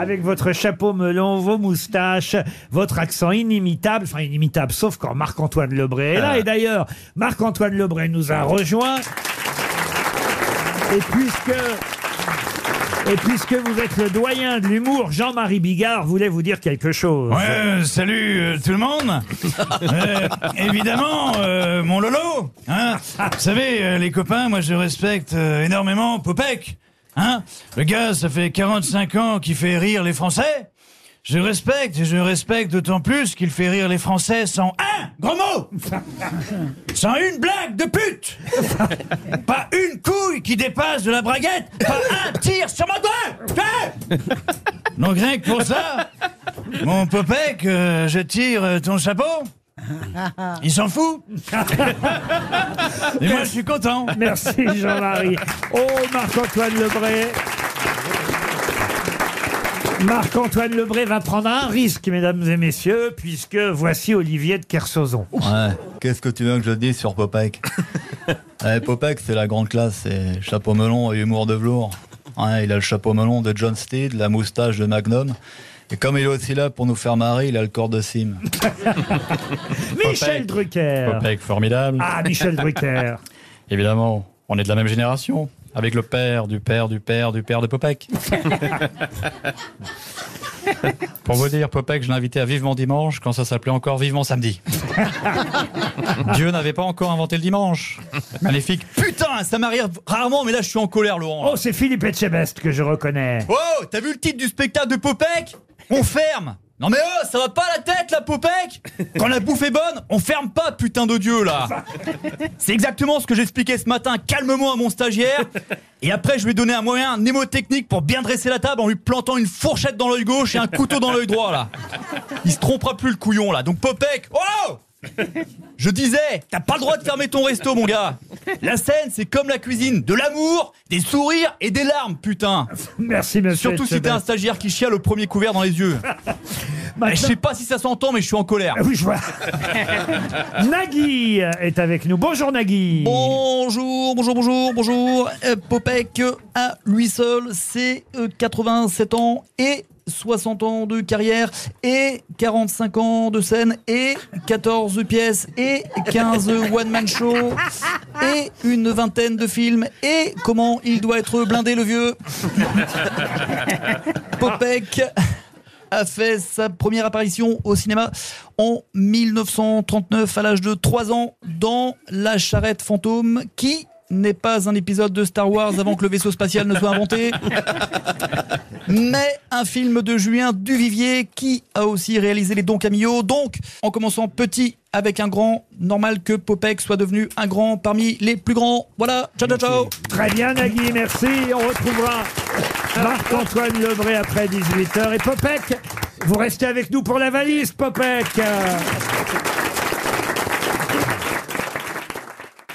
avec votre chapeau melon, vos moustaches, votre accent inimitable, enfin inimitable, sauf quand Marc-Antoine Lebré est là. Et d'ailleurs, Marc-Antoine Lebré nous a rejoint. Et puisque... Et puisque vous êtes le doyen de l'humour, Jean-Marie Bigard voulait vous dire quelque chose. Ouais, euh, salut euh, tout le monde. Euh, évidemment, mon Lolo. Hein Vous savez, les copains, moi je respecte énormément Popek. Hein? Le gars, ça fait 45 ans qu'il fait rire les Français. Je respecte et je respecte d'autant plus qu'il fait rire les Français sans un gros mot. Sans une blague de pute. Pas une couille qui dépasse de la braguette. Pas un tir sur mon doigt. Donc rien que pour ça, mon Popek, euh, je tire ton chapeau Il s'en fout Et moi je suis content Merci Jean-Marie. Oh Marc-Antoine Lebré. Marc-Antoine Lebré va prendre un risque, mesdames et messieurs, puisque voici Olivier de Kersauzon. Ouais. Qu'est-ce que tu veux que je dise sur Popek ouais, Popek, c'est la grande classe, c'est chapeau melon et humour de velours. Ouais, il a le chapeau melon de John Steed, la moustache de Magnum. Et comme il est aussi là pour nous faire marrer, il a le corps de Sim. Michel Drucker. Popek, formidable. Ah, Michel Drucker. Évidemment, on est de la même génération. Avec le père, du père, du père, du père de Popek. Pour vous dire, Popek, je l'ai invité à Vivement Dimanche quand ça s'appelait encore Vivement Samedi. Dieu n'avait pas encore inventé le dimanche. Magnifique. Putain, ça m'arrive rarement, mais là je suis en colère, Laurent. Oh, c'est Philippe Etchebest que je reconnais. Oh, t'as vu le titre du spectacle de Popek? On ferme Non mais oh, ça va pas la tête la Popek Quand la bouffe est bonne, on ferme pas, putain de Dieu là C'est exactement ce que j'expliquais ce matin calmement à mon stagiaire. Et après, je lui ai donné un moyen mnémotechnique pour bien dresser la table en lui plantant une fourchette dans l'œil gauche et un couteau dans l'œil droit là. Il se trompera plus le couillon là. Donc Popek, oh je disais, t'as pas le droit de fermer ton resto, mon gars. La scène, c'est comme la cuisine, de l'amour, des sourires et des larmes, putain. Merci, monsieur. Surtout si t'es un stagiaire qui chiale au premier couvert dans les yeux. Eh, Je sais pas si ça s'entend, mais je suis en colère. Ah oui, je vois. Nagui est avec nous. Bonjour Nagui. Bonjour, bonjour, bonjour, bonjour. Euh, Popek, à lui seul, c'est euh, 87 ans et 60 ans de carrière et 45 ans de scène et 14 pièces et 15 one-man show et une vingtaine de films et comment il doit être blindé le vieux. Popek a fait sa première apparition au cinéma en 1939 à l'âge de 3 ans dans La charrette fantôme qui n'est pas un épisode de Star Wars avant que le vaisseau spatial ne soit inventé, mais un film de Julien Duvivier qui a aussi réalisé Les Dons Camillo. Donc, en commençant petit avec un grand, normal que Popek soit devenu un grand parmi les plus grands. Voilà, ciao ciao ciao Très bien Nagui, merci. On retrouvera Marc-Antoine Lebré après 18h. Et Popek, vous restez avec nous pour la valise, Popek.